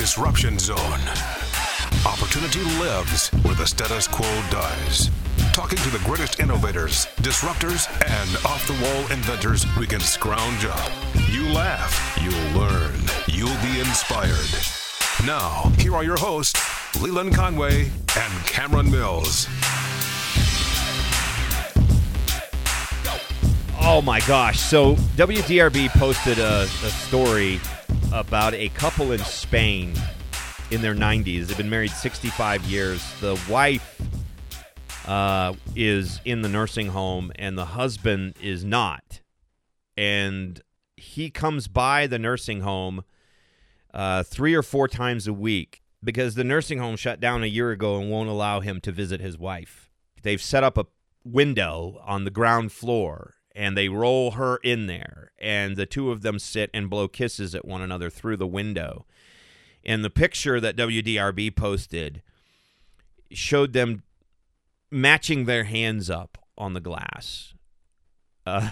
disruption zone. Opportunity lives where the status quo dies. Talking to the greatest innovators, disruptors, and off the wall inventors we can scrounge up. You laugh, you'll learn, you'll be inspired. Now, here are your hosts, Leland Conway and Cameron Mills. Oh my gosh. So WDRB posted a, a story about a couple in Spain in their 90s. They've been married 65 years. The wife uh, is in the nursing home, and the husband is not. And he comes by the nursing home uh, three or four times a week because the nursing home shut down a year ago and won't allow him to visit his wife. They've set up a window on the ground floor and they roll her in there and the two of them sit and blow kisses at one another through the window. And the picture that WDRB posted showed them matching their hands up on the glass. Uh,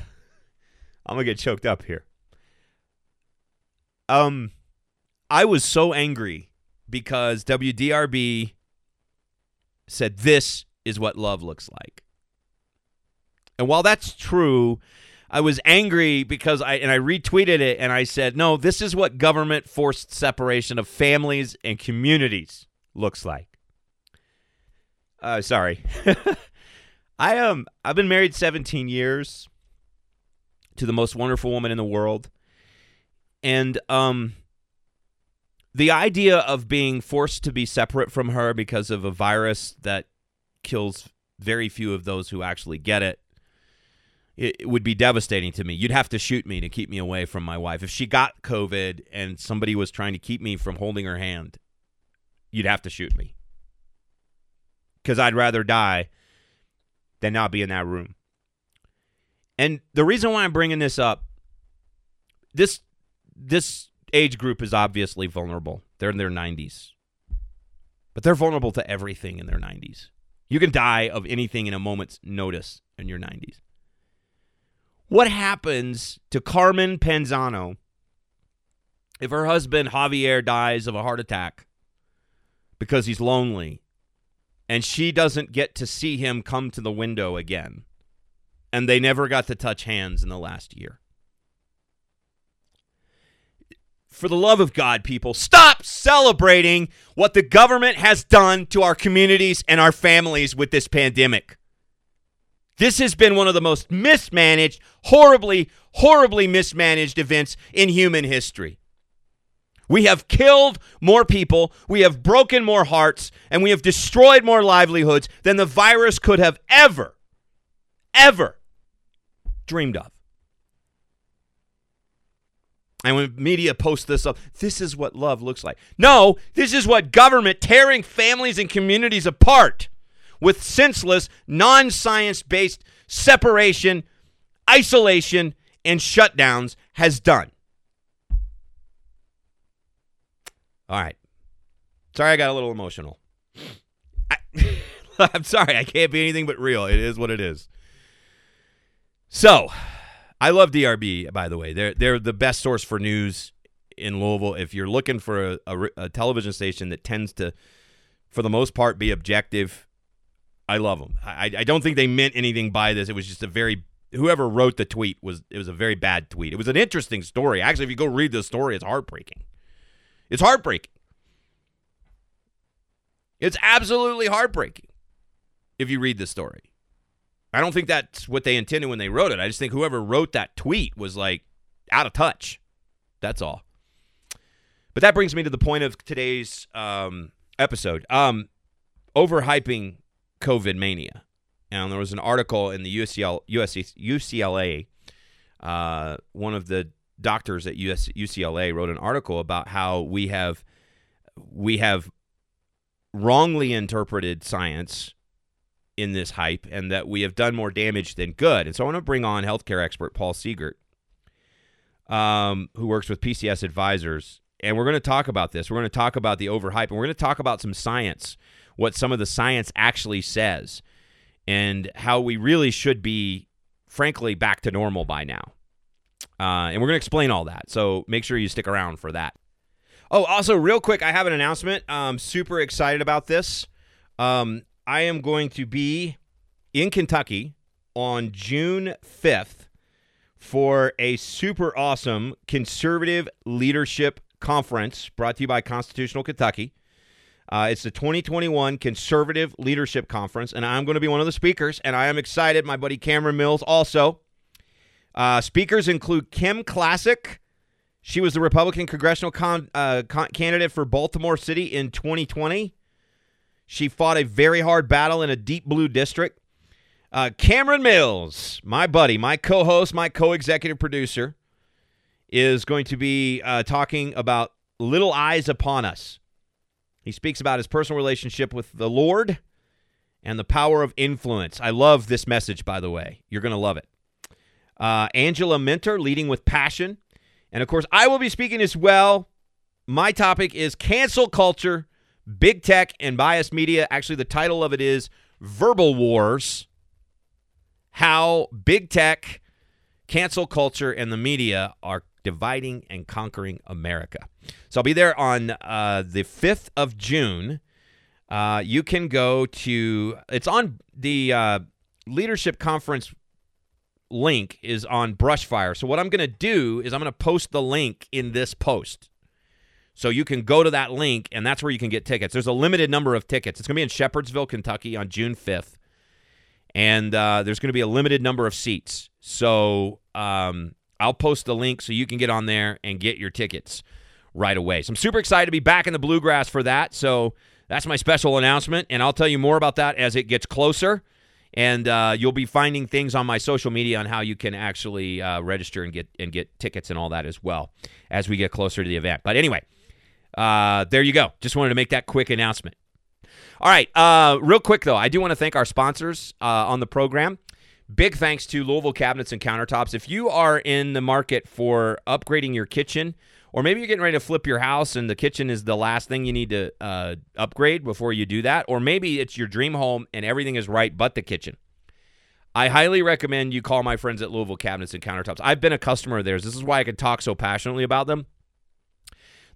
i'm gonna get choked up here. Um i was so angry because WDRB said this is what love looks like and while that's true, I was angry because I and I retweeted it and I said, "No, this is what government forced separation of families and communities looks like." Uh, sorry. I um I've been married 17 years to the most wonderful woman in the world. And um the idea of being forced to be separate from her because of a virus that kills very few of those who actually get it it, would be devastating to me. You'd have to shoot me to keep me away from my wife. If she got COVID and somebody was trying to keep me from holding her hand, you'd have to shoot me. Because I'd rather die than not be in that room. And the reason why I'm bringing this up, this this age group is obviously vulnerable. They're in their 90s. But they're vulnerable to everything in their 90s. You can die of anything in a moment's notice in your 90s. What happens to Carmen Panzano if her husband Javier dies of a heart attack because he's lonely and she doesn't get to see him come to the window again and they never got to touch hands in the last year? For the love of God, people, stop celebrating what the government has done to our communities and our families with this pandemic. This has been one of the most mismanaged, horribly, horribly mismanaged events in human history. We have killed more people, we have broken more hearts, and we have destroyed more livelihoods than the virus could have ever, ever dreamed of. And when media posts this up, this is what love looks like. No, this is what government tearing families and communities apart with senseless, non science based separation, isolation, and shutdowns has done. All right. Sorry, I got a little emotional. I, am sorry, I can't be anything but real. It is what it is. So, I love DRB, by the way. They're, they're the best source for news in Louisville. If you're looking for a, a, a television station that tends to, for the most part, be objective I love them. I, I don't think they meant anything by this. It was just a very whoever wrote the tweet was it was a very bad tweet. It was an interesting story. Actually, if you go read the story, it's heartbreaking. It's heartbreaking. It's absolutely heartbreaking if you read the story. I don't think that's what they intended when they wrote it. I just think whoever wrote that tweet was like out of touch. That's all. But that brings me to the point of today's um, episode. Um, overhyping COVID mania. And there was an article in the UCL, USC, UCLA. Uh, one of the doctors at US, UCLA wrote an article about how we have we have wrongly interpreted science in this hype and that we have done more damage than good. And so I want to bring on healthcare expert Paul Seegert, um, who works with PCS Advisors. And we're going to talk about this. We're going to talk about the overhype and we're going to talk about some science what some of the science actually says and how we really should be, frankly, back to normal by now. Uh, and we're going to explain all that. So make sure you stick around for that. Oh, also, real quick, I have an announcement. I'm super excited about this. Um, I am going to be in Kentucky on June 5th for a super awesome conservative leadership conference brought to you by Constitutional Kentucky. Uh, it's the 2021 Conservative Leadership Conference, and I'm going to be one of the speakers, and I am excited. My buddy Cameron Mills also. Uh, speakers include Kim Klacik. She was the Republican congressional con- uh, con- candidate for Baltimore City in 2020. She fought a very hard battle in a deep blue district. Uh, Cameron Mills, my buddy, my co host, my co executive producer, is going to be uh, talking about Little Eyes Upon Us. He speaks about his personal relationship with the Lord and the power of influence. I love this message, by the way. You're going to love it. Uh, Angela Minter, leading with passion. And of course, I will be speaking as well. My topic is cancel culture, big tech, and biased media. Actually, the title of it is Verbal Wars How Big Tech, Cancel Culture, and the Media Are Dividing and Conquering America. So I'll be there on uh, the 5th of June. Uh, you can go to, it's on the uh, leadership conference link is on Brushfire. So what I'm going to do is I'm going to post the link in this post. So you can go to that link and that's where you can get tickets. There's a limited number of tickets. It's going to be in Shepherdsville, Kentucky on June 5th. And uh, there's going to be a limited number of seats. So um, I'll post the link so you can get on there and get your tickets right away. So I'm super excited to be back in the bluegrass for that. So that's my special announcement. And I'll tell you more about that as it gets closer and uh, you'll be finding things on my social media on how you can actually uh, register and get and get tickets and all that as well as we get closer to the event. But anyway, uh, there you go. Just wanted to make that quick announcement. All right, uh, real quick though, I do want to thank our sponsors uh, on the program. Big thanks to Louisville Cabinets and Countertops. If you are in the market for upgrading your kitchen or maybe you're getting ready to flip your house and the kitchen is the last thing you need to uh, upgrade before you do that. Or maybe it's your dream home and everything is right but the kitchen. I highly recommend you call my friends at Louisville Cabinets and Countertops. I've been a customer of theirs. This is why I can talk so passionately about them.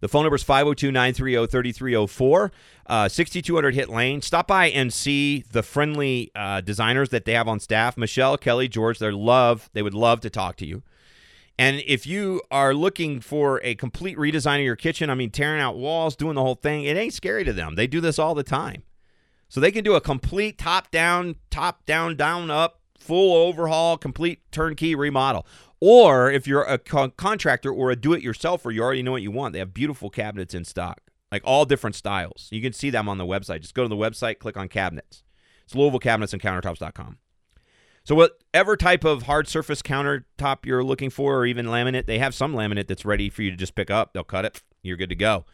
The phone number is 502 930 3304, uh, 6200 Hit Lane. Stop by and see the friendly uh, designers that they have on staff Michelle, Kelly, George. They love, they would love to talk to you. And if you are looking for a complete redesign of your kitchen, I mean, tearing out walls, doing the whole thing, it ain't scary to them. They do this all the time. So they can do a complete top down, top down, down up, full overhaul, complete turnkey remodel. Or if you're a co- contractor or a do it yourselfer, you already know what you want. They have beautiful cabinets in stock, like all different styles. You can see them on the website. Just go to the website, click on cabinets. It's Louisville Cabinets and Countertops.com. So whatever type of hard surface countertop you're looking for, or even laminate, they have some laminate that's ready for you to just pick up. They'll cut it. You're good to go.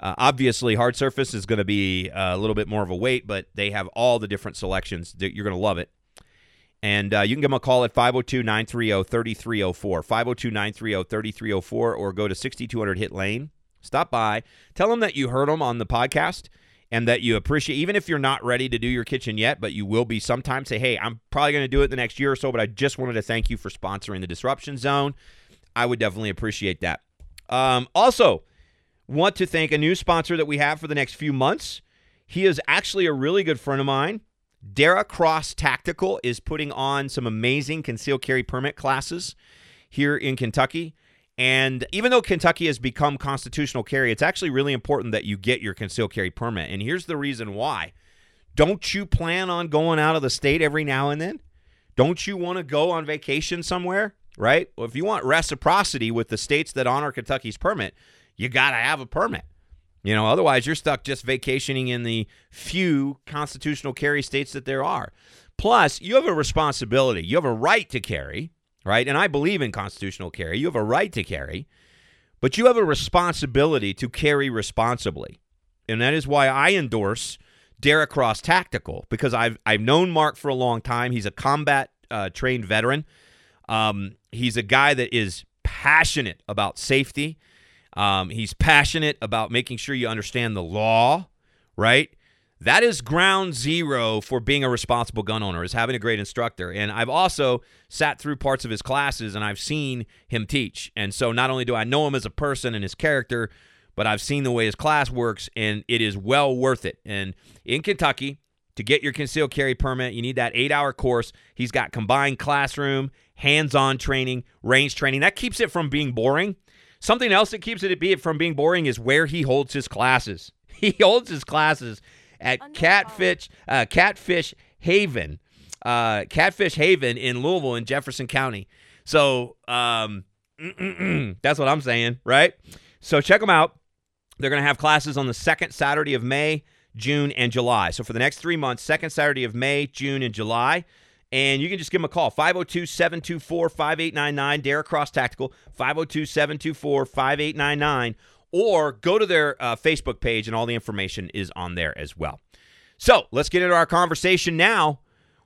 Uh, obviously, hard surface is going to be a little bit more of a weight, but they have all the different selections. You're going to love it. And uh, you can give them a call at 502 930 3304, 502 930 3304, or go to 6200 Hit Lane. Stop by. Tell them that you heard them on the podcast and that you appreciate, even if you're not ready to do your kitchen yet, but you will be sometime. Say, hey, I'm probably going to do it the next year or so, but I just wanted to thank you for sponsoring the Disruption Zone. I would definitely appreciate that. Um, also, want to thank a new sponsor that we have for the next few months. He is actually a really good friend of mine. Dara Cross Tactical is putting on some amazing concealed carry permit classes here in Kentucky. And even though Kentucky has become constitutional carry, it's actually really important that you get your concealed carry permit. And here's the reason why. Don't you plan on going out of the state every now and then? Don't you want to go on vacation somewhere? Right? Well, if you want reciprocity with the states that honor Kentucky's permit, you got to have a permit. You know, otherwise you're stuck just vacationing in the few constitutional carry states that there are. Plus, you have a responsibility. You have a right to carry right? And I believe in constitutional carry. You have a right to carry, but you have a responsibility to carry responsibly. And that is why I endorse Derek Cross Tactical because I've I've known Mark for a long time. He's a combat uh, trained veteran. Um, he's a guy that is passionate about safety. Um, he's passionate about making sure you understand the law, right? That is ground zero for being a responsible gun owner, is having a great instructor. And I've also sat through parts of his classes and I've seen him teach. And so not only do I know him as a person and his character, but I've seen the way his class works, and it is well worth it. And in Kentucky, to get your concealed carry permit, you need that eight hour course. He's got combined classroom, hands on training, range training. That keeps it from being boring. Something else that keeps it from being boring is where he holds his classes. He holds his classes at Catfish uh, Catfish Haven, uh, Catfish Haven in Louisville in Jefferson County. So um, that's what I'm saying, right? So check them out. They're going to have classes on the second Saturday of May, June, and July. So for the next three months, second Saturday of May, June, and July. And you can just give them a call 502 724 5899, Dare Cross Tactical, 502 724 5899, or go to their uh, Facebook page, and all the information is on there as well. So let's get into our conversation now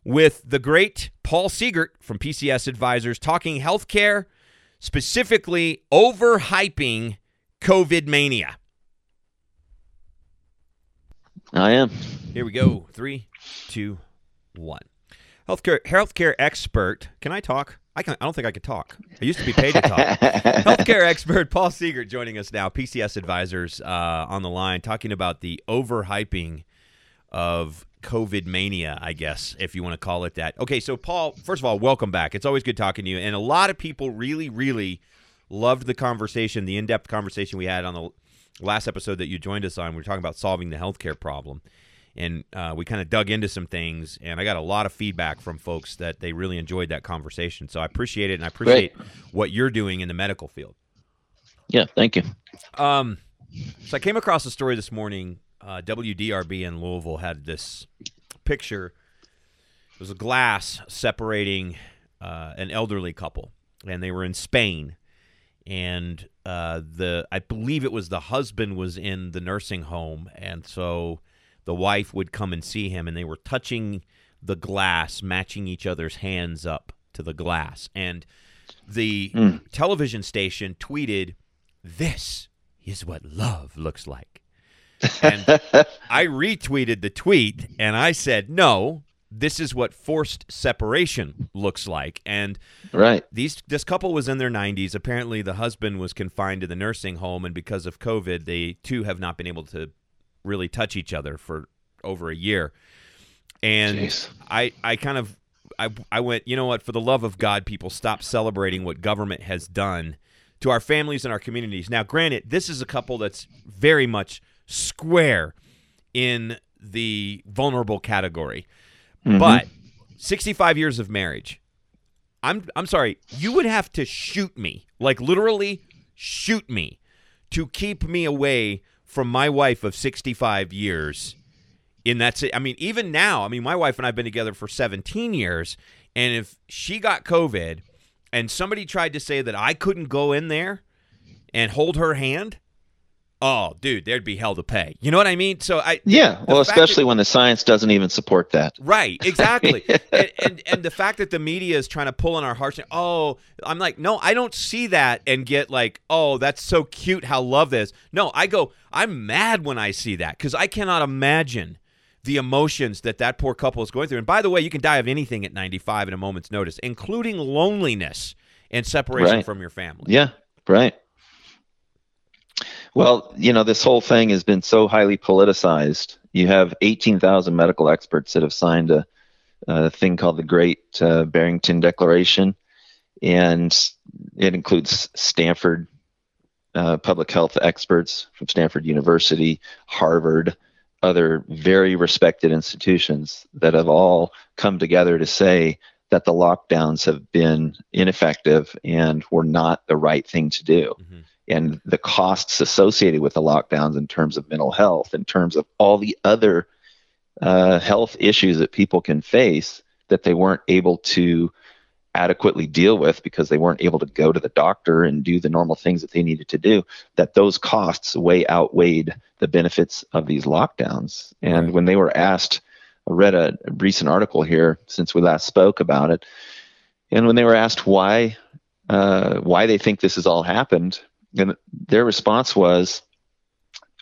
with the great Paul Seegert from PCS Advisors talking healthcare, specifically overhyping COVID mania. I am. Here we go. Three, two, one. Healthcare healthcare expert. Can I talk? I can. I don't think I could talk. I used to be paid to talk. healthcare expert Paul Seegert joining us now. PCS Advisors uh, on the line, talking about the overhyping of COVID mania, I guess, if you want to call it that. Okay, so Paul, first of all, welcome back. It's always good talking to you. And a lot of people really, really loved the conversation, the in depth conversation we had on the last episode that you joined us on. We were talking about solving the healthcare problem. And uh, we kind of dug into some things, and I got a lot of feedback from folks that they really enjoyed that conversation. So I appreciate it, and I appreciate Great. what you're doing in the medical field. Yeah, thank you. Um, so I came across a story this morning uh, WDRB in Louisville had this picture. It was a glass separating uh, an elderly couple, and they were in Spain. And uh, the I believe it was the husband was in the nursing home, and so the wife would come and see him, and they were touching the glass, matching each other's hands up to the glass. And the mm. television station tweeted, "This is what love looks like." And I retweeted the tweet and I said, no, this is what forced separation looks like. And right. these this couple was in their 90s. Apparently the husband was confined to the nursing home and because of COVID, they too have not been able to really touch each other for over a year. And Jeez. I I kind of I I went, you know what, for the love of God, people stop celebrating what government has done to our families and our communities. Now, granted, this is a couple that's very much square in the vulnerable category. Mm-hmm. But 65 years of marriage. I'm I'm sorry, you would have to shoot me. Like literally shoot me to keep me away from my wife of 65 years. In that I mean even now, I mean my wife and I've been together for 17 years and if she got COVID and somebody tried to say that I couldn't go in there and hold her hand, oh, dude, there'd be hell to pay. You know what I mean? So I yeah, well, especially that, when the science doesn't even support that. Right, exactly. and, and, and the fact that the media is trying to pull on our hearts. And, Oh, I'm like, no, I don't see that and get like, oh, that's so cute. How love this. No, I go, I'm mad when I see that because I cannot imagine the emotions that that poor couple is going through. And by the way, you can die of anything at 95 in a moment's notice, including loneliness and separation right. from your family. Yeah, right. Well, you know, this whole thing has been so highly politicized. You have 18,000 medical experts that have signed a, a thing called the Great uh, Barrington Declaration, and it includes Stanford uh, public health experts from Stanford University, Harvard, other very respected institutions that have all come together to say that the lockdowns have been ineffective and were not the right thing to do. Mm-hmm and the costs associated with the lockdowns in terms of mental health, in terms of all the other uh, health issues that people can face that they weren't able to adequately deal with because they weren't able to go to the doctor and do the normal things that they needed to do that those costs way outweighed the benefits of these lockdowns and right. when they were asked i read a, a recent article here since we last spoke about it and when they were asked why uh, why they think this has all happened and their response was,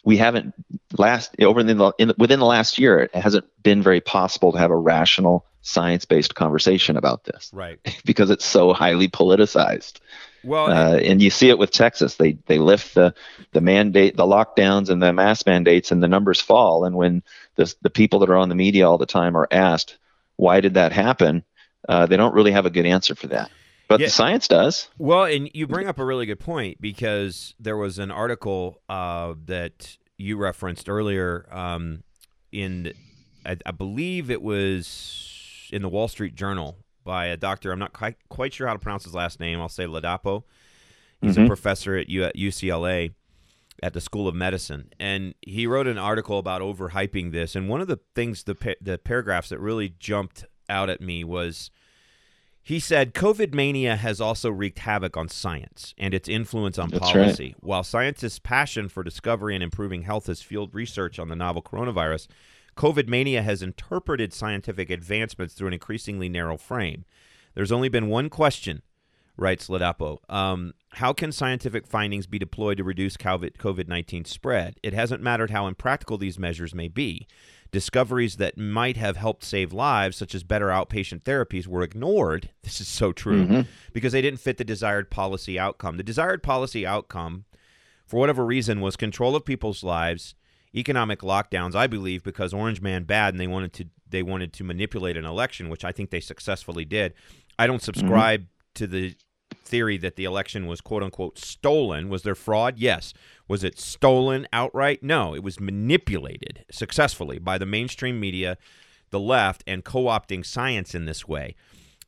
we haven't last over in the in, within the last year it hasn't been very possible to have a rational science-based conversation about this Right. because it's so highly politicized Well, uh, and you see it with Texas. They they lift the the mandate, the lockdowns, and the mask mandates, and the numbers fall. And when the the people that are on the media all the time are asked why did that happen, uh, they don't really have a good answer for that. But Yeah. the science does. Well, and you bring up a really good point because there was an article uh, that you referenced earlier um, in, I, I believe it was in the Wall Street Journal by a doctor. I'm not quite, quite sure how to pronounce his last name. I'll say Ladapo. He's a Mhm. professor at U- at UCLA at the School of Medicine, and he wrote an article about overhyping this. And one of the things, the pa- the paragraphs that really jumped out at me was he said COVID mania has also wreaked havoc on science and its influence on That's right. policy. While scientists' passion for discovery and improving health has fueled research on the novel coronavirus, COVID mania has interpreted scientific advancements through an increasingly narrow frame. There's only been one question, writes Ladapo. Um, how can scientific findings be deployed to reduce COVID 19 spread? It hasn't mattered how impractical these measures may be. Discoveries that might have helped save lives, such as better outpatient therapies, were ignored. This is so true Mhm. because they didn't fit the desired policy outcome. The desired policy outcome, for whatever reason, was control of people's lives, economic lockdowns. I believe because Orange Man bad, and they wanted to they wanted to manipulate an election, which I think they successfully did. I don't subscribe to the theory that the election was quote unquote stolen. Was there fraud? Yes. Was it stolen outright? No. It was manipulated successfully by the mainstream media, the left, and co opting science in this way.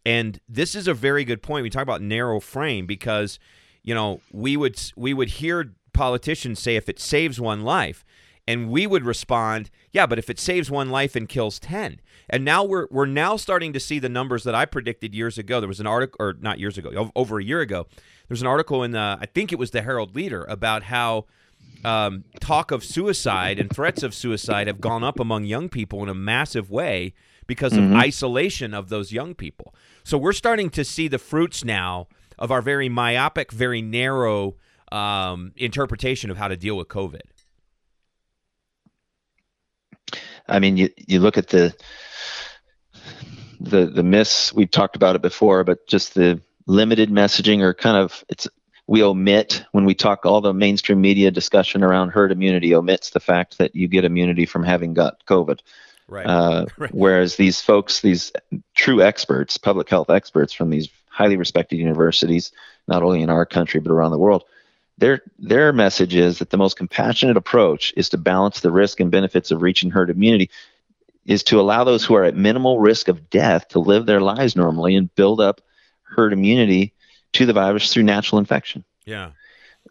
And this is a very good point. We talk about narrow frame because, you know, we would we would hear politicians say if it saves one life, and we would respond, yeah, but if it saves one life and kills ten, and now we're we're now starting to see the numbers that I predicted years ago. There was an article, or not years ago, over a year ago. There's an article in the I think it was the Herald Leader about how um, talk of suicide and threats of suicide have gone up among young people in a massive way because of isolation of those young people. So we're starting to see the fruits now of our very myopic, very narrow um, interpretation of how to deal with COVID. I mean, you you look at the the the myths we've talked about it before, but just the limited messaging or kind of it's we omit when we talk all the mainstream media discussion around herd immunity omits the fact that you get immunity from having got COVID. Right. Uh, Right. Whereas these folks, these true experts, public health experts from these highly respected universities, not only in our country but around the world, their their message is that the most compassionate approach is to balance the risk and benefits of reaching herd immunity, is to allow those who are at minimal risk of death to live their lives normally and build up herd immunity to the virus through natural infection yeah.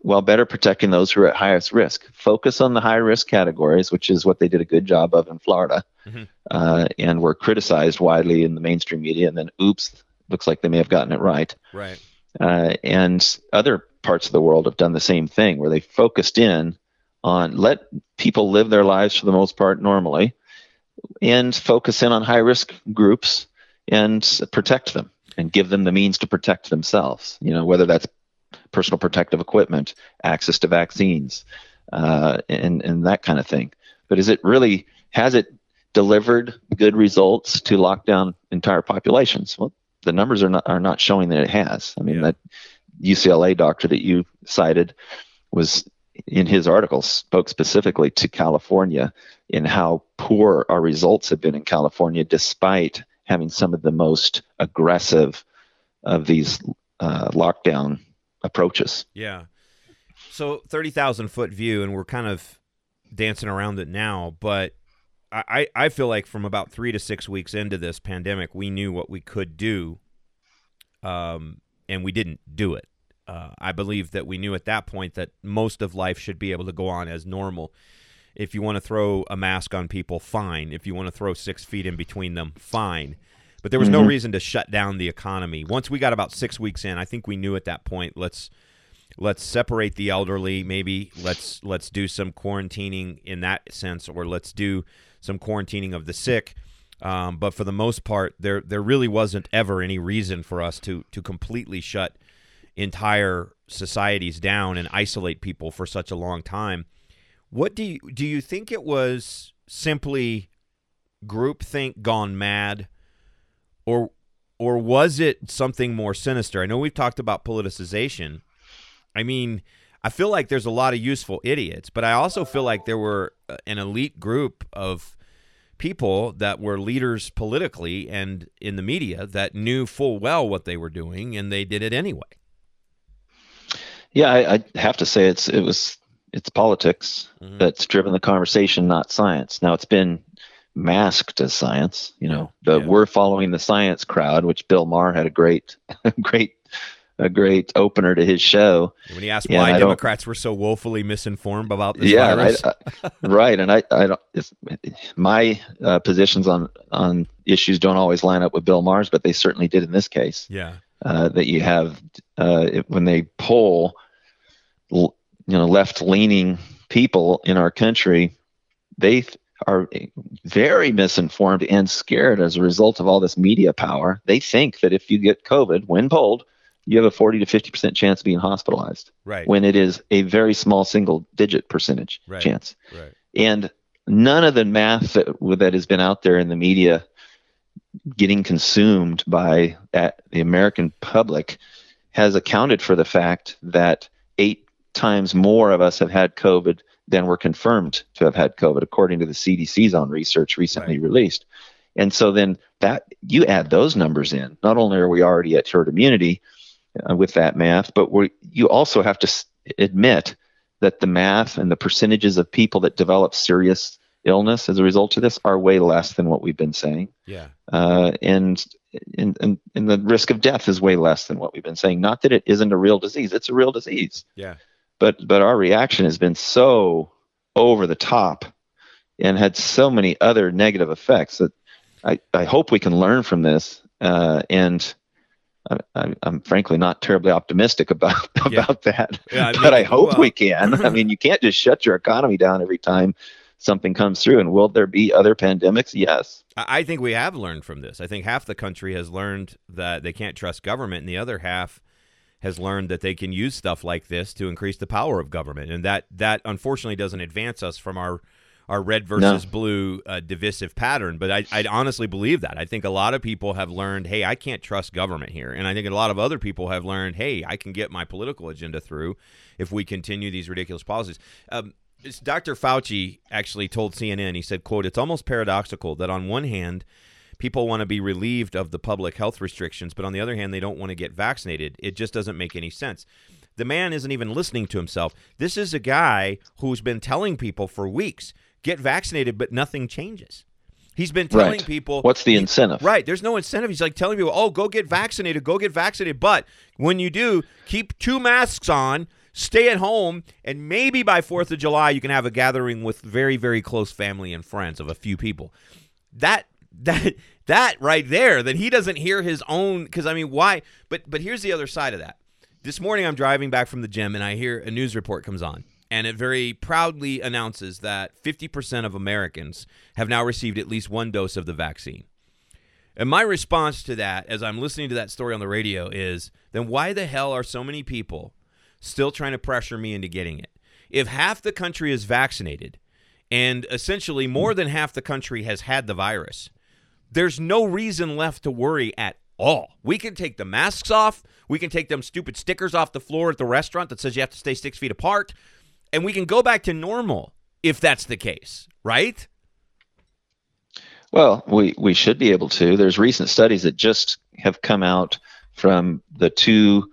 while better protecting those who are at highest risk. Focus on the high risk categories, which is what they did a good job of in Florida, Mhm. uh, and were criticized widely in the mainstream media. And then, oops, looks like they may have gotten it right. Right. Uh, and other parts of the world have done the same thing, where they focused in on let people live their lives for the most part normally, and focus in on high risk groups and protect them and give them the means to protect themselves. You know, whether that's personal protective equipment, access to vaccines, uh, and and that kind of thing. But is it really has it delivered good results to lock down entire populations? Well, the numbers are not are not showing that it has. I mean, Yeah. that UCLA doctor that you cited was in his article spoke specifically to California in how poor our results have been in California, despite having some of the most aggressive of these uh, lockdown approaches. Yeah. So thirty thousand foot view, and we're kind of dancing around it now, but I, I I feel like from about three to six weeks into this pandemic, we knew what we could do, um, and we didn't do it. Uh, I believe that we knew at that point that most of life should be able to go on as normal. If you want to throw a mask on people, fine. If you want to throw six feet in between them, fine. But there was no Mhm. reason to shut down the economy. Once we got about six weeks in, I think we knew at that point. Let's let's separate the elderly. Maybe let's let's do some quarantining in that sense, or let's do some quarantining of the sick. Um, but for the most part, there there really wasn't ever any reason for us to to completely shut entire societies down and isolate people for such a long time What do you do? You think it was simply groupthink gone mad, or or was it something more sinister? I know we've talked about politicization. I mean, I feel like there's a lot of useful idiots, but I also feel like there were uh, an elite group of people that were leaders politically and in the media that knew full well what they were doing and they did it anyway. Yeah, I, I have to say it's it was it's politics mm-hmm. that's driven the conversation, not science. Now it's been masked as science. You know, the yeah. we're following the science crowd, which Bill Maher had a great, great, a great opener to his show. When he asked why Democrats were so woefully misinformed about this yeah, virus, I, I, right? And I, I don't. my uh, positions on on issues don't always line up with Bill Maher's, but they certainly did in this case. Yeah. Uh, that you have uh, when they poll, you know, left leaning people in our country, they are very misinformed and scared as a result of all this media power. They think that if you get COVID, when polled, you have a 40 to 50% chance of being hospitalized. Right. When it is a very small single digit percentage right. chance. Right. And none of the math that, that has been out there in the media getting consumed by the American public has accounted for the fact that eight times more of us have had COVID than were confirmed to have had COVID, according to the CDC's own research recently right. released. And so then that you add those numbers in. Not only are we already at herd immunity uh, with that math, but we you also have to s- admit that the math and the percentages of people that develop serious illness as a result of this are way less than what we've been saying. Yeah. Uh, and, and, and and the risk of death is way less than what we've been saying. Not that it isn't a real disease; it's a real disease. Yeah but but our reaction has been so over the top and had so many other negative effects that I, I hope we can learn from this uh, and I, am frankly not terribly optimistic about about yeah. that, yeah, I mean, but I hope well. we can. I mean, you can't just shut your economy down every time something comes through. And will there be other pandemics? Yes. I think we have learned from this. I think half the country has learned that they can't trust government, and the other half has learned that they can use stuff like this to increase the power of government, and that that unfortunately doesn't advance us from our our red versus no. blue uh, divisive pattern. But I, I honestly believe that. I think a lot of people have learned, hey, I can't trust government here, and I think a lot of other people have learned, hey, I can get my political agenda through if we continue these ridiculous policies. Um, Dr. Fauci actually told CNN, he said, quote, it's almost paradoxical that on one hand, people want to be relieved of the public health restrictions, but on the other hand, they don't want to get vaccinated. It just doesn't make any sense. The man isn't even listening to himself. This is a guy who's been telling people for weeks get vaccinated, but nothing changes. He's been telling right. people what's the incentive? Right. There's no incentive. He's like telling people, oh, go get vaccinated, go get vaccinated. But when you do, keep two masks on, stay at home, and maybe by 4th of July, you can have a gathering with very, very close family and friends of a few people. That that that right there that he doesn't hear his own because I mean why but but here's the other side of that. This morning I'm driving back from the gym and I hear a news report comes on and it very proudly announces that 50% of Americans have now received at least one dose of the vaccine. And my response to that as I'm listening to that story on the radio is then why the hell are so many people still trying to pressure me into getting it? If half the country is vaccinated and essentially more than half the country has had the virus, there's no reason left to worry at all. We can take the masks off. We can take them stupid stickers off the floor at the restaurant that says you have to stay six feet apart. And we can go back to normal if that's the case, right? Well, we, we should be able to. There's recent studies that just have come out from the two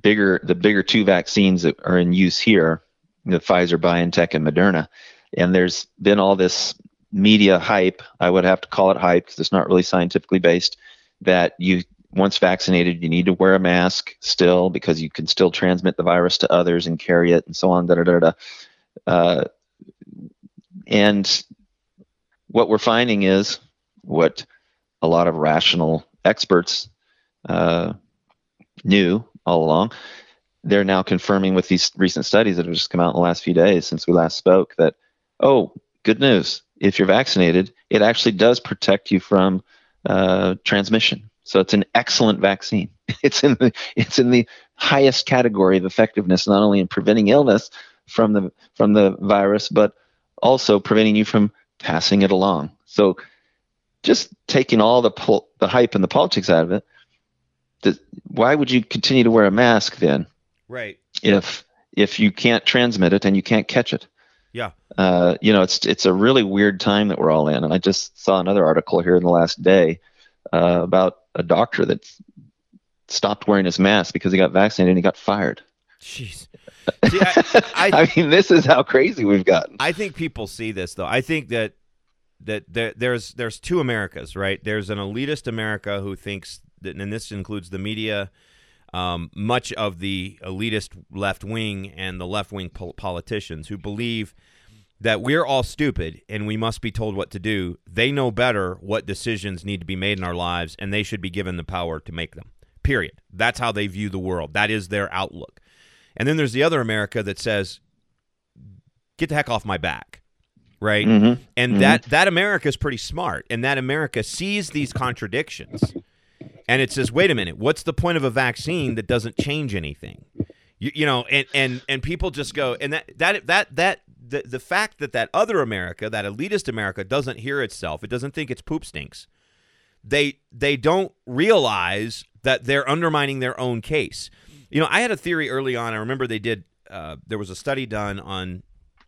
bigger the bigger two vaccines that are in use here, the Pfizer BioNTech and Moderna. And there's been all this media hype, I would have to call it hype because it's not really scientifically based, that you once vaccinated, you need to wear a mask still because you can still transmit the virus to others and carry it and so on. Da, da, da, da. Uh, and what we're finding is what a lot of rational experts uh, knew all along. They're now confirming with these recent studies that have just come out in the last few days since we last spoke that, oh, good news if you're vaccinated, it actually does protect you from uh, transmission. So it's an excellent vaccine. It's in the it's in the highest category of effectiveness, not only in preventing illness from the from the virus, but also preventing you from passing it along. So just taking all the pol- the hype and the politics out of it, the, why would you continue to wear a mask then? Right. If if you can't transmit it and you can't catch it. Yeah. Uh, you know, it's it's a really weird time that we're all in. And I just saw another article here in the last day uh, about a doctor that stopped wearing his mask because he got vaccinated and he got fired. Jeez. See, I, I, I mean, this is how crazy we've gotten. I think people see this though. I think that that there, there's there's two Americas, right? There's an elitist America who thinks that, and this includes the media, um, much of the elitist left wing and the left wing pol- politicians who believe that we're all stupid and we must be told what to do. They know better what decisions need to be made in our lives, and they should be given the power to make them. Period. That's how they view the world. That is their outlook. And then there's the other America that says, "Get the heck off my back." Right? Mhm. And Mhm. that that America is pretty smart. And that America sees these contradictions. And it says, "Wait a minute. What's the point of a vaccine that doesn't change anything?" You, you know, and and and people just go and that that that that the the fact that that other America, that elitist America doesn't hear itself, it doesn't think its poop stinks. They they don't realize that they're undermining their own case. You know, I had a theory early on. I remember they did. Uh, there was a study done on.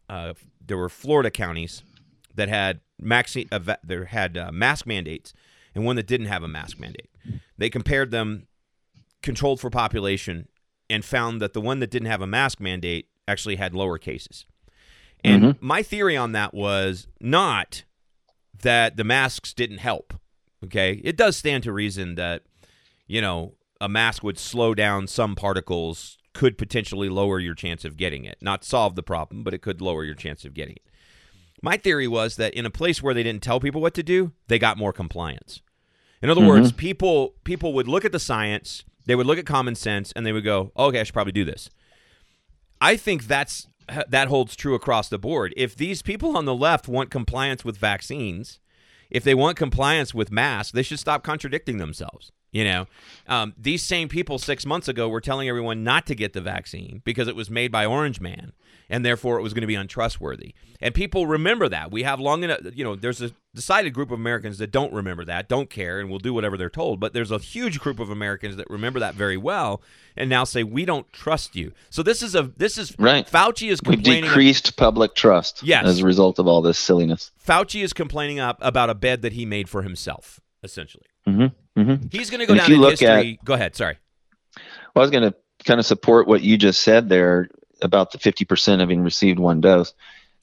Uh, there were Florida counties that had maxi- uh, there had uh, mask mandates, and one that didn't have a mask mandate. They compared them, controlled for population, and found that the one that didn't have a mask mandate actually had lower cases. And mm-hmm. my theory on that was not that the masks didn't help. Okay, it does stand to reason that you know a mask would slow down some particles, could potentially lower your chance of getting it. Not solve the problem, but it could lower your chance of getting it. My theory was that in a place where they didn't tell people what to do, they got more compliance. In other words, mm-hmm. people people would look at the science, they would look at common sense, and they would go, "Okay, I should probably do this." I think that's that holds true across the board. If these people on the left want compliance with vaccines, if they want compliance with masks, they should stop contradicting themselves. You know, um, these same people six months ago were telling everyone not to get the vaccine because it was made by Orange Man and therefore it was going to be untrustworthy. And people remember that. We have long enough, you know, there's a decided group of Americans that don't remember that, don't care, and will do whatever they're told. But there's a huge group of Americans that remember that very well and now say, we don't trust you. So this is a, this is, Right. Fauci is We've complaining. decreased public trust Yes. as a result of all this silliness. Fauci is complaining up about a bed that he made for himself, essentially. hmm hmm He's going to go And down you in look history. go ahead. Sorry. Well, I was going to kind of support what you just said there about the 50% having received one dose.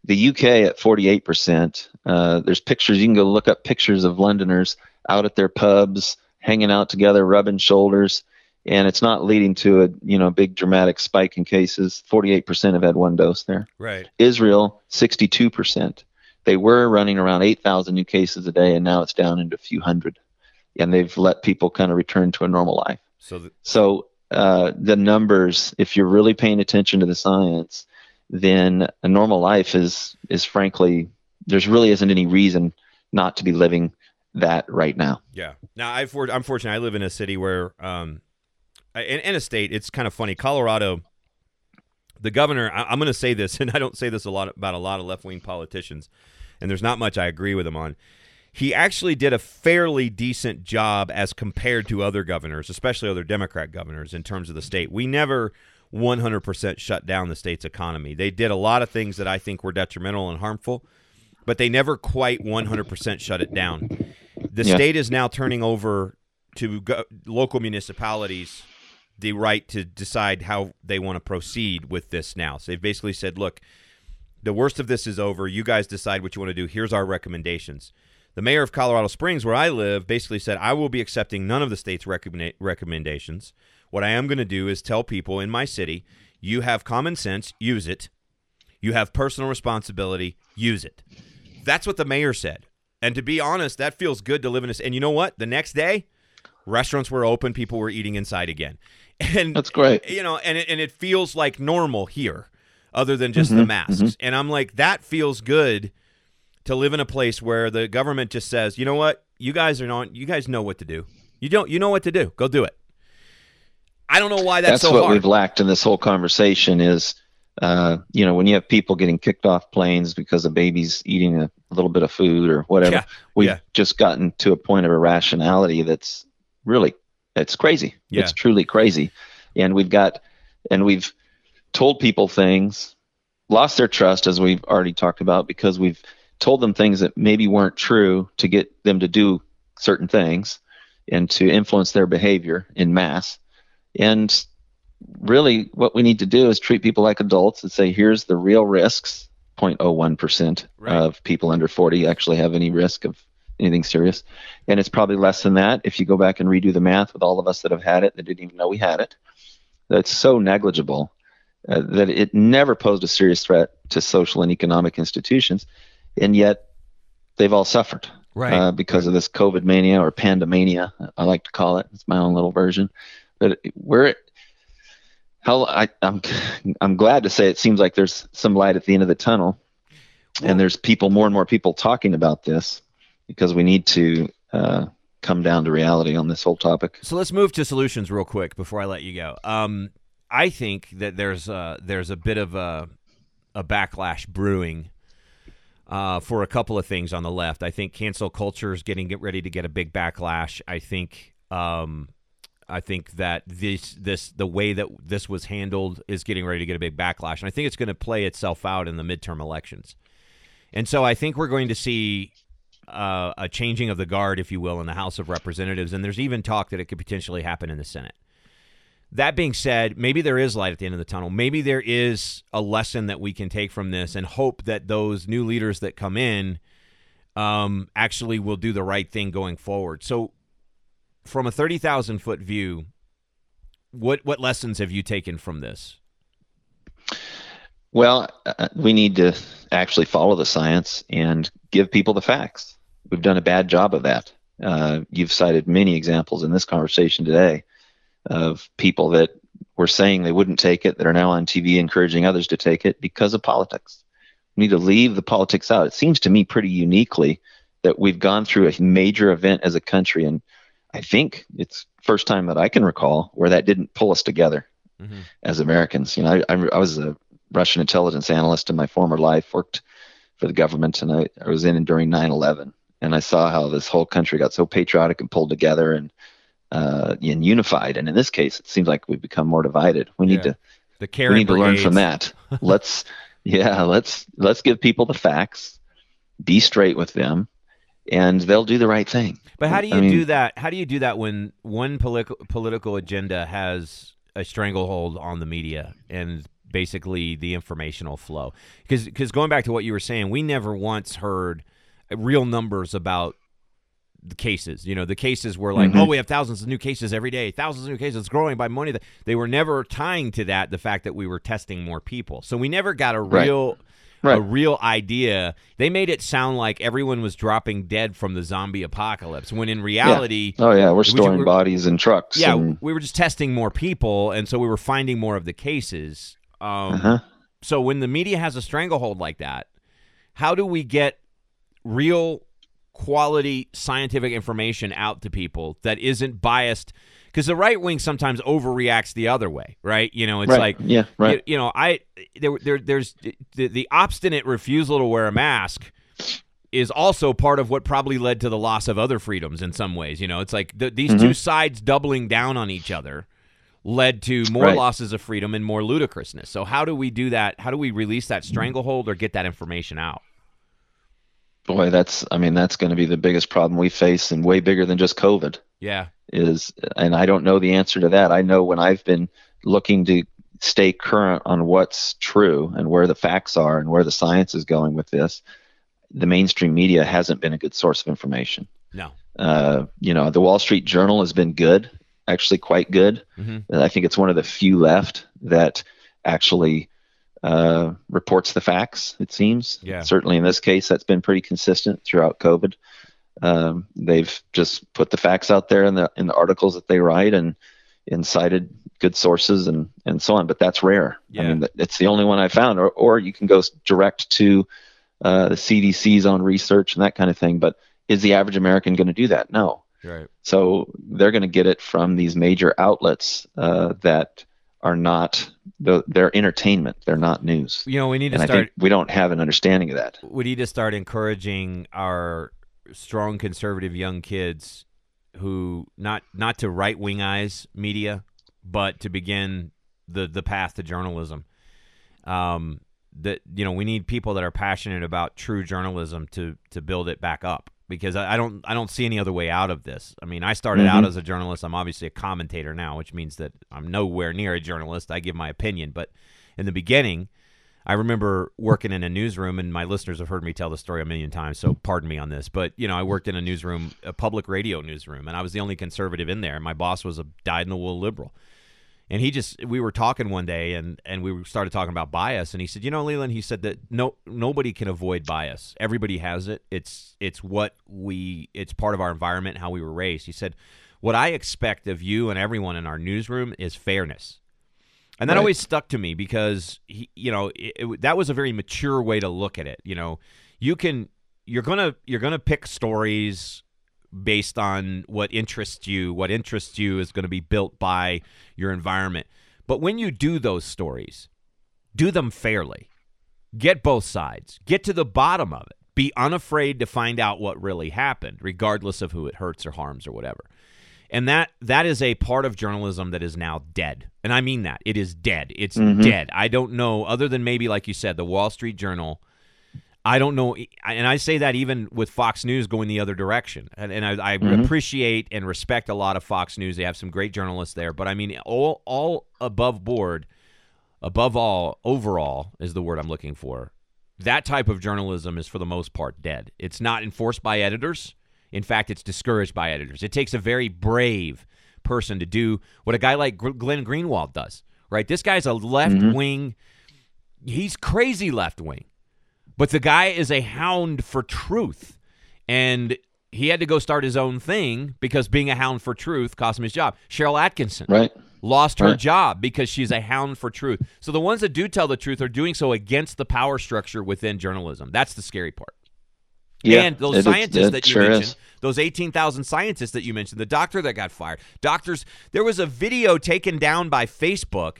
The UK at 48%. Uh, there's pictures. You can go look up pictures of Londoners out at their pubs, hanging out together, rubbing shoulders, and it's not leading to a you know big dramatic spike in cases. 48% have had one dose there. Right. Israel, 62%. They were running around 8,000 new cases a day, and now it's down into a few hundred. And they've let people kind of return to a normal life. So the, So uh, the numbers, if you're really paying attention to the science, then a normal life is is frankly there's really isn't any reason not to be living that right now. Yeah. Now I've I'm fortunate. I live in a city where, um, in, in a state. It's kind of funny. Colorado. The governor. I, I'm going to say this, and I don't say this a lot about a lot of left wing politicians, and there's not much I agree with him on. He actually did a fairly decent job as compared to other governors, especially other Democrat governors, in terms of the state. We never 100% shut down the state's economy. They did a lot of things that I think were detrimental and harmful, but they never quite 100% shut it down. The Yeah. state is now turning over to go, local municipalities the right to decide how they want to proceed with this now. So they've basically said, look, the worst of this is over. You guys decide what you want to do. Here's our recommendations. The mayor of Colorado Springs, where I live, basically said, I will be accepting none of the state's recommenda- recommendations. What I am going to do is tell people in my city, you have common sense, use it. You have personal responsibility, use it. That's what the mayor said. And to be honest, that feels good to live in this. And you know what? The next day, restaurants were open, people were eating inside again. And That's great. you know, and it, and it feels like normal here, other than just the mm-hmm. masks. Mm-hmm. And I'm like, that feels good to live in a place where the government just says, you know what, you guys are not, you guys know what to do. You don't, you know what to do. Go do it. I don't know why that's, That's, so what hard. we've lacked in this whole conversation is Uh, you know, when you have people getting kicked off planes because a baby's eating a little bit of food or whatever, Yeah, we've yeah. just gotten to a point of irrationality that's really it's crazy. Yeah. It's truly crazy, and we've got and we've told people things, lost their trust as we've already talked about because we've told them things that maybe weren't true to get them to do certain things and to influence their behavior in mass. And really, what we need to do is treat people like adults and say, here's the real risks. 0.01% Right. of people under 40 actually have any risk of anything serious. And it's probably less than that if you go back and redo the math with all of us that have had it that didn't even know we had it. That's so negligible uh, that it never posed a serious threat to social and economic institutions. And yet they've all suffered Right. uh, because of this COVID mania or pandemania, I like to call it. It's my own little version. But we're how I, I'm I'm glad to say it seems like there's some light at the end of the tunnel, Well- and there's people more and more people talking about this because we need to uh, come down to reality on this whole topic. So let's move to solutions real quick before I let you go. Um, I think that there's a, there's a bit of a, a backlash brewing uh, for a couple of things on the left. I think cancel culture is getting get ready to get a big backlash. I think um, I think that this this the way that this was handled is getting ready to get a big backlash, and I think it's going to play itself out in the midterm elections. And so I think we're going to see uh, a changing of the guard, if you will, in the House of Representatives, and there's even talk that it could potentially happen in the Senate. That being said, maybe there is light at the end of the tunnel. Maybe there is a lesson that we can take from this and hope that those new leaders that come in um, actually will do the right thing going forward. So, from a 30,000 foot view, what, what lessons have you taken from this? Well, uh, we need to actually follow the science and give people the facts. We've done a bad job of that. Uh, you've cited many examples in this conversation today of people that were saying they wouldn't take it that are now on TV encouraging others to take it because of politics. We need to leave the politics out. It seems to me pretty uniquely that we've gone through a major event as a country, and I think it's first time that I can recall where that didn't pull us together Mhm. as Americans. You know, I, I, I was a Russian intelligence analyst in my former life, worked for the government, and I, I was in during 9/11, and I saw how this whole country got so patriotic and pulled together and uh, and unified. And in this case, it seems like we've become more divided. We need Yeah. to The Karen we need to learn from that. let's yeah, let's let's give people the facts, be straight with them, and they'll do the right thing. But how do you I mean- do that? How do you do that when one political political agenda has a stranglehold on the media and basically the informational flow? Because Because going back to what you were saying, we never once heard real numbers about the cases. You know, the cases were like, Mhm. oh, we have thousands of new cases every day, thousands of new cases, it's growing by money. They were never tying to that the fact that we were testing more people. So we never got a real Right. a real idea. They made it sound like everyone was dropping dead from the zombie apocalypse, when in reality, Oh yeah, we're storing we're- bodies in trucks. yeah, and, we were just testing more people, and so we were finding more of the cases. Um, uh-huh. So when the media has a stranglehold like that, how do we get real quality scientific information out to people that isn't biased? Because the right wing sometimes overreacts the other way, right? You know, it's right. like yeah, right. you, you know, I there, there there's the, the obstinate refusal to wear a mask is also part of what probably led to the loss of other freedoms in some ways. You know, it's like the, these Mm-hmm. two sides doubling down on each other led to more Right. losses of freedom and more ludicrousness. So how do we do that? How do we release that stranglehold or get that information out? Boy, that's I mean that's going to be the biggest problem we face, and way bigger than just COVID. Yeah. is and I don't know the answer to that. I know when I've been looking to stay current on what's true and where the facts are and where the science is going with this, the mainstream media hasn't been a good source of information. No. Uh, you know, the Wall Street Journal has been good, actually quite good. Mhm. I think it's one of the few left that actually uh, reports the facts. It seems. Yeah. Certainly in this case, that's been pretty consistent throughout COVID. Um, they've just put the facts out there in the in the articles that they write and and cited good sources and and so on. But that's rare. Yeah. I mean, it's the only one I found. Or or you can go direct to uh, the CDC's own research and that kind of thing. But is the average American going to do that? No. Right. So they're going to get it from these major outlets uh, that are not the, they're entertainment. They're not news. You know, we need to and I start. think we don't have an understanding of that. we need to start encouraging our strong conservative young kids who not not to right wing eyes media, but to begin the the path to journalism. Um, that you know we need people that are passionate about true journalism to to build it back up because I, I don't I don't see any other way out of this. I mean, I started out Mhm. as a journalist. I'm obviously a commentator now, which means that I'm nowhere near a journalist. I give my opinion, but in the beginning, I remember working in a newsroom, and my listeners have heard me tell the story a million times, so pardon me on this. But you know, I worked in a newsroom, a public radio newsroom, and I was the only conservative in there. And my boss was a dyed-in-the-wool liberal, and he just we were talking one day, and and we started talking about bias, and he said, you know, Leland, he said that no nobody can avoid bias. Everybody has it. It's it's what we it's part of our environment, how we were raised. He said, what I expect of you and everyone in our newsroom is fairness. And that Right. always stuck to me because he, you know it, it, that was a very mature way to look at it. You know, you can you're gonna you're gonna pick stories based on what interests you. What interests you is going to be built by your environment. But when you do those stories, do them fairly. Get both sides. Get to the bottom of it. Be unafraid to find out what really happened, regardless of who it hurts or harms or whatever. And that that is a part of journalism that is now dead. And I mean that. It is dead. It's Mhm. dead. I don't know other than maybe like you said the Wall Street Journal I don't know, and I say that even with Fox News going the other direction. And, and I, I Mhm. appreciate and respect a lot of Fox News. They have some great journalists there, but I mean, all all above board, above all, overall is the word I'm looking for. That type of journalism is for the most part dead. It's not enforced by editors. In fact, it's discouraged by editors. It takes a very brave person to do what a guy like Glenn Greenwald does. Right? This guy's a left wing. He's crazy left wing. But the guy is a hound for truth. And he had to go start his own thing because being a hound for truth cost him his job. Sharyl Atkinson Right. lost her Right. job because she's a hound for truth. So the ones that do tell the truth are doing so against the power structure within journalism. That's the scary part. Yeah. and those it scientists it that you sure mentioned, is. those 18,000 scientists that you mentioned, the doctor that got fired, doctors, there was a video taken down by Facebook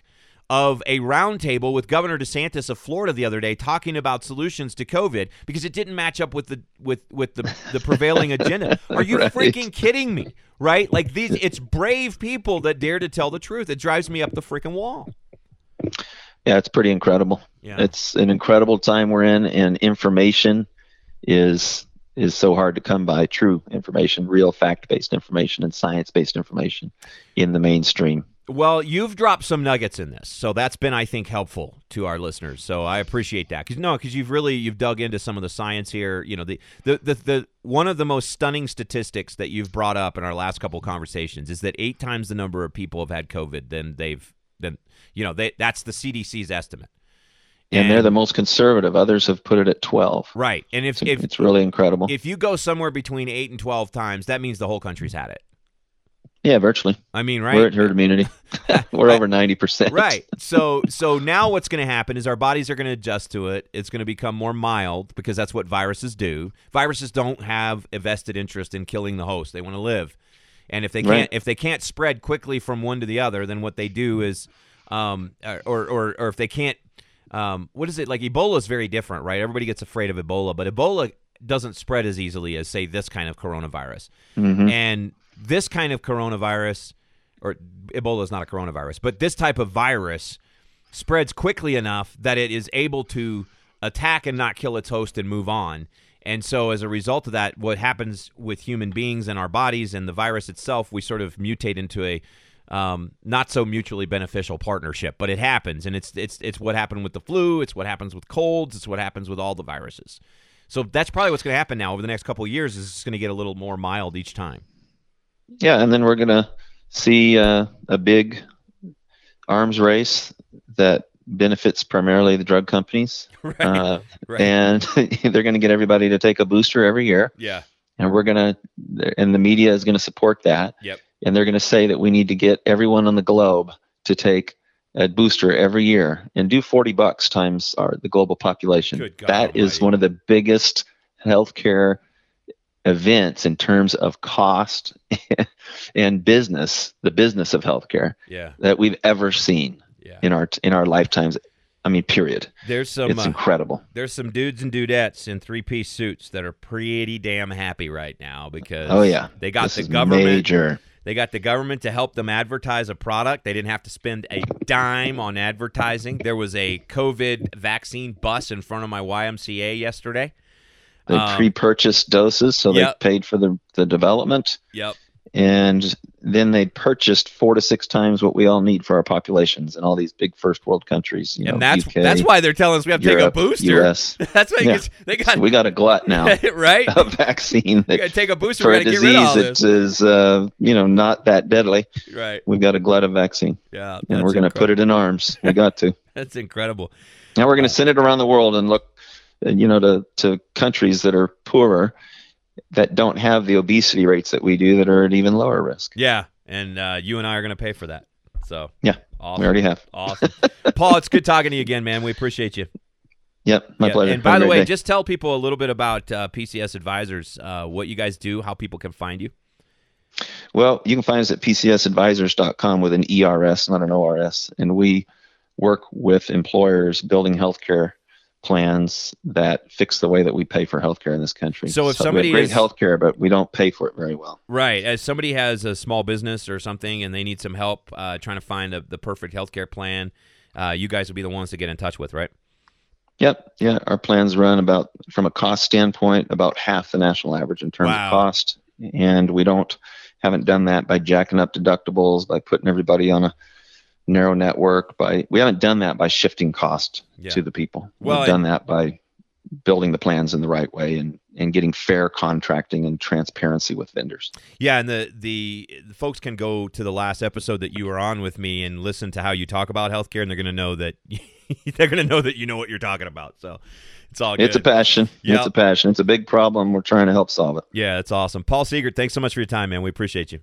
of a roundtable with Governor DeSantis of Florida the other day talking about solutions to COVID because it didn't match up with the with with the, the prevailing agenda. Are you Right. freaking kidding me? Right? Like these it's brave people that dare to tell the truth. It drives me up the freaking wall. Yeah, it's pretty incredible. Yeah. It's an incredible time we're in, and information is is so hard to come by. True information, real fact-based information, and science-based information in the mainstream. Well, you've dropped some nuggets in this, so that's been, I think, helpful to our listeners. So I appreciate that. Because no, because you've really you've dug into some of the science here. You know, the, the the the one of the most stunning statistics that you've brought up in our last couple of conversations is that eight times the number of people have had COVID than they've than you know they that's the CDC's estimate. And, they're the most conservative. Others have put it at 12. right. And if It's, if it's really incredible. if you go somewhere between eight and twelve times, that means the whole country's had it. Yeah, virtually. I mean, right? We're at herd immunity. we're over 90%. right. So so now what's going to happen is our bodies are going to adjust to it. It's going to become more mild because that's what viruses do. Viruses don't have a vested interest in killing the host. They want to live. And if they can't Right. if they can't spread quickly from one to the other, then what they do is um or or or if they can't um what is it like Ebola is very different, right? Everybody gets afraid of Ebola, but Ebola doesn't spread as easily as say this kind of coronavirus. Mhm. And this kind of coronavirus, or Ebola is not a coronavirus, but this type of virus spreads quickly enough that it is able to attack and not kill its host and move on. And so, as a result of that, what happens with human beings and our bodies and the virus itself, we sort of mutate into a um, not so mutually beneficial partnership. But it happens, and it's it's it's what happened with the flu. It's what happens with colds. It's what happens with all the viruses. So that's probably what's going to happen now over the next couple of years. Is it's going to get a little more mild each time. Yeah, and then we're going to see uh, a big arms race that benefits primarily the drug companies. Right. Uh, right. and they're going to get everybody to take a booster every year. yeah. And we're going to, and the media is going to support that. Yep. And they're going to say that we need to get everyone on the globe to take a booster every year and do 40 bucks times our the global population. Good God that is almighty. one of the biggest healthcare events in terms of cost and business, the business of healthcare Yeah. that we've ever seen. Yeah. in our in our lifetimes. I mean, period. There's some It's uh, incredible. there's some dudes and dudettes in three piece suits that are pretty damn happy right now because Oh yeah, they got this the government major. they got the government to help them advertise a product. They didn't have to spend a dime on advertising. There was a COVID vaccine bus in front of my YMCA yesterday. They Um, pre-purchased doses, so yep. they paid for the the development, Yep. and then they purchased four to six times what we all need for our populations in all these big first world countries. You know, that's UK, that's why they're telling us we have to Europe, take a booster. US. That's why Yeah. they got we got a glut now right. A vaccine We that got to take a booster. for a got to get rid of all disease that is uh, you know not that deadly. Right. We've got a glut of vaccine, Yeah. and we're going to put it in arms. We got to. That's incredible. Now we're going to send it around the world and look, uh, you know, to to countries that are poorer, that don't have the obesity rates that we do, that are at even lower risk. Yeah. And uh, you and I are going to pay for that. So Yeah, awesome. We already have. Awesome. Paul, it's good talking to you again, man. We appreciate you. Yep, my Yeah, pleasure. And by Have the way, day. just tell people a little bit about uh, PCS Advisors, uh, what you guys do, how people can find you. Well, you can find us at pcsadvisors.com with an ERS, not an ORS, and we work with employers building healthcare plans that fix the way that we pay for healthcare in this country. So if have somebody great is- healthcare, but we don't pay for it very well. Right. As somebody has a small business or something and they need some help uh, trying to find a, the perfect healthcare plan, uh, you guys will be the ones to get in touch with, right? Yep, yeah, our plans run about from a cost standpoint about half the national average in terms Wow. of cost, and we don't haven't done that by jacking up deductibles, by putting everybody on a narrow network, by we haven't done that by shifting cost Yeah. to the people. Well, We've done that by building the plans in the right way and and getting fair contracting and transparency with vendors. Yeah, and the, the the folks can go to the last episode that you were on with me and listen to how you talk about healthcare, and they're going to know that they're going to know that you know what you're talking about. So it's all good. It's a passion. Yep. It's a passion. It's a big problem. We're trying to help solve it. yeah, it's awesome. Paul Seegert, thanks so much for your time, man. We appreciate you.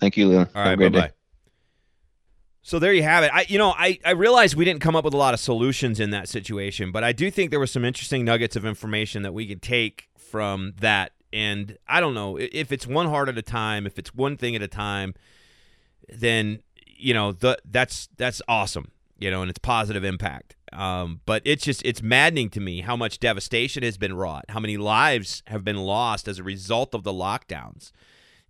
Thank you, Leland. All Have right, bye bye. So there you have it. I, you know, I, I realized we didn't come up with a lot of solutions in that situation, but I do think there were some interesting nuggets of information that we could take from that. And I don't know if it's one heart at a time, if it's one thing at a time, then you know the that's that's awesome. You know, and it's positive impact. Um, but it's just it's maddening to me how much devastation has been wrought, how many lives have been lost as a result of the lockdowns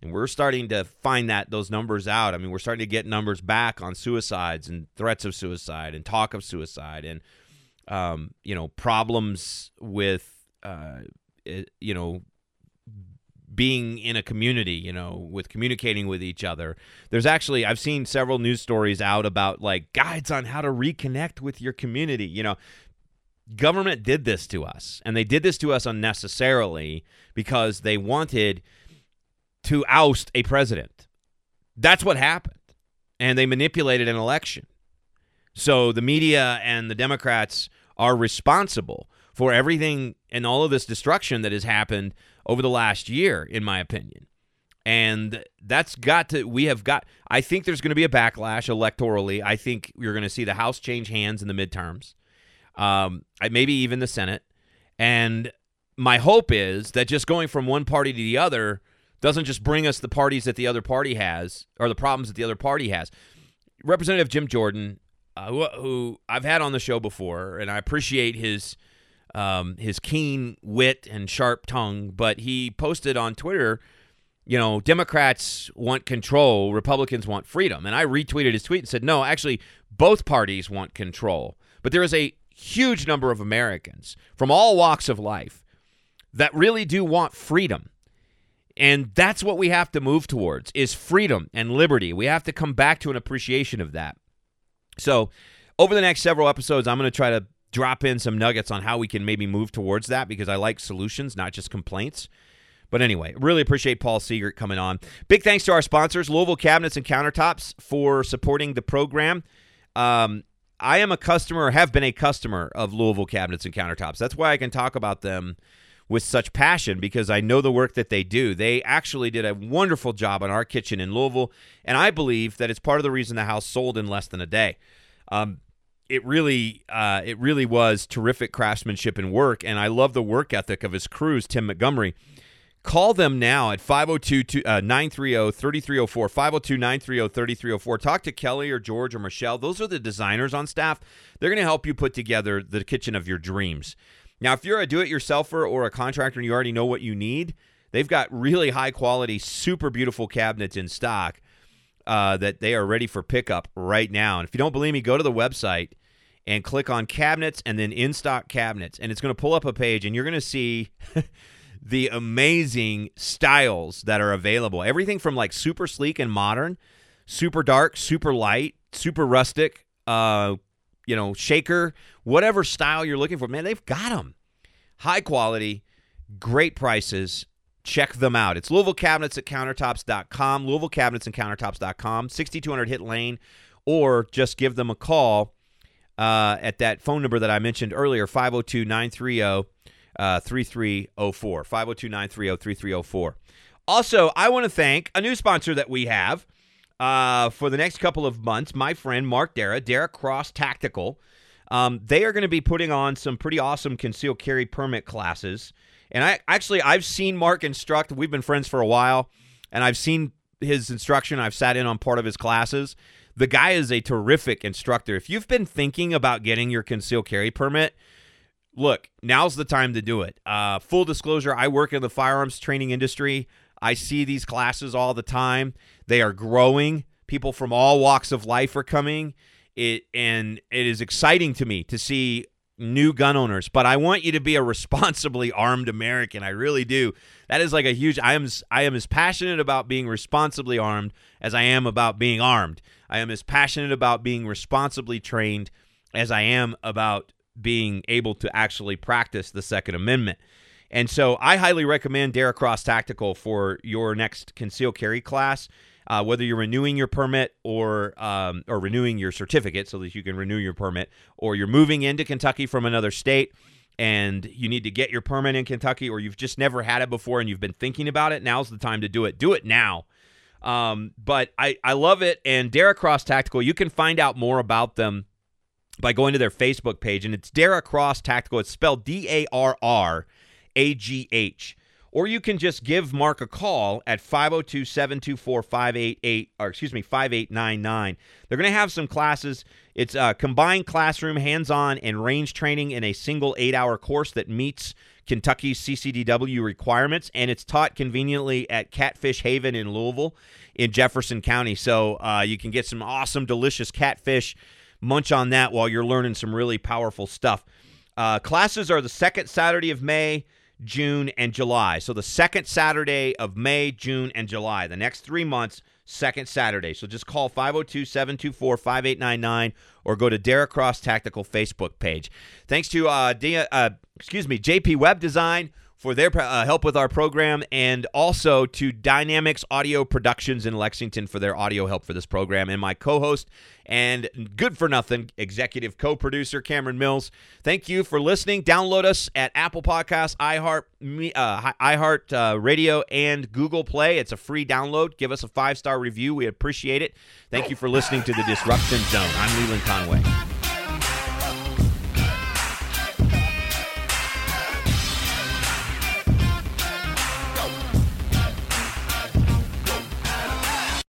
and we're starting to find that those numbers out. I mean, we're starting to get numbers back on suicides and threats of suicide and talk of suicide and um, you know problems with uh, you know being in a community, you know, with communicating with each other. There's actually I've seen several news stories out about like guides on how to reconnect with your community. You know, government did this to us, and they did this to us unnecessarily because they wanted to oust a president. That's what happened. And they manipulated an election. So the media and the Democrats are responsible for everything and all of this destruction that has happened over the last year, in my opinion. And that's got to, we have got, I think there's going to be a backlash electorally. I think you're going to see the House change hands in the midterms, um, maybe even the Senate. And my hope is that just going from one party to the other doesn't just bring us the parties that the other party has or the problems that the other party has. Representative Jim Jordan, uh, who, who I've had on the show before, and I appreciate his um, his keen wit and sharp tongue, but he posted on Twitter, you know, Democrats want control, Republicans want freedom, and I retweeted his tweet and said, no, actually, both parties want control, but there is a huge number of Americans from all walks of life that really do want freedom. And that's what we have to move towards is freedom and liberty. We have to come back to an appreciation of that. So, over the next several episodes, I'm going to try to drop in some nuggets on how we can maybe move towards that because I like solutions, not just complaints. But anyway, really appreciate Paul Seegert coming on. Big thanks to our sponsors, Louisville Cabinets and Countertops, for supporting the program. Um, I am a customer, have been a customer of Louisville Cabinets and Countertops. That's why I can talk about them with such passion because I know the work that they do. They actually did a wonderful job on our kitchen in Louisville, and I believe that it's part of the reason the house sold in less than a day. Um, it really, uh, it really was terrific craftsmanship and work, and I love the work ethic of his crews, Tim Montgomery. Call them now at 502 930 3304. 502 930 3304. Talk to Kelly or George or Michelle. Those are the designers on staff. They're going to help you put together the kitchen of your dreams. Now, if you're a do it yourselfer or a contractor and you already know what you need, they've got really high quality, super beautiful cabinets in stock uh, that they are ready for pickup right now. And if you don't believe me, go to the website and click on cabinets and then in stock cabinets. And it's going to pull up a page and you're going to see. the amazing styles that are available. Everything from like super sleek and modern, super dark, super light, super rustic, uh, you know, shaker, whatever style you're looking for. Man, they've got them. High quality, great prices. Check them out. It's Louisville Cabinets at countertops.com, Louisville Cabinets and countertops.com, 6200 Hit Lane, or just give them a call uh, at that phone number that I mentioned earlier, 502 930 uh, 3304. 502 930 3304. Also, I want to thank a new sponsor that we have uh, for the next couple of months, my friend Mark Darragh, Darragh Cross Tactical. Um, they are going to be putting on some pretty awesome concealed carry permit classes. And I actually I've seen Mark instruct. We've been friends for a while, and I've seen his instruction. I've sat in on part of his classes. The guy is a terrific instructor. If you've been thinking about getting your concealed carry permit, look, now's the time to do it. Uh, full disclosure, I work in the firearms training industry. I see these classes all the time. They are growing. People from all walks of life are coming. It and it is exciting to me to see new gun owners, but I want you to be a responsibly armed American. I really do. That is like a huge I am I am as passionate about being responsibly armed as I am about being armed. I am as passionate about being responsibly trained as I am about being able to actually practice the Second Amendment. And so I highly recommend Darragh Cross Tactical for your next concealed carry class. Uh, whether you're renewing your permit or um, or renewing your certificate so that you can renew your permit, or you're moving into Kentucky from another state and you need to get your permit in Kentucky, or you've just never had it before and you've been thinking about it, now's the time to do it. Do it now. Um, but I, I love it. And Darragh Cross Tactical, you can find out more about them by going to their Facebook page, and it's Darragh Cross Tactical. It's spelled D A R R A G H. Or you can just give Mark a call at 502 724 588, or excuse me, 5899. They're going to have some classes. It's a combined classroom, hands on, and range training in a single eight hour course that meets Kentucky's CCDW requirements, and it's taught conveniently at Catfish Haven in Louisville in Jefferson County. So uh, you can get some awesome, delicious catfish munch on that while you're learning some really powerful stuff. Uh, classes are the second Saturday of May, June, and July. So the second Saturday of May, June, and July. The next three months, second Saturday. So just call 502 724 5899 or go to Darragh Cross Tactical Facebook page. Thanks to, uh, D- uh, excuse me, JP Web Design for their uh, help with our program, and also to Dynamics Audio Productions in Lexington for their audio help for this program, and my co host and good for nothing executive co producer, Cameron Mills. Thank you for listening. Download us at Apple Podcasts, iHeart, uh, iHeart uh, Radio, and Google Play. It's a free download. Give us a five star review. We appreciate it. Thank you for listening to the Disruption Zone. I'm Leland Conway.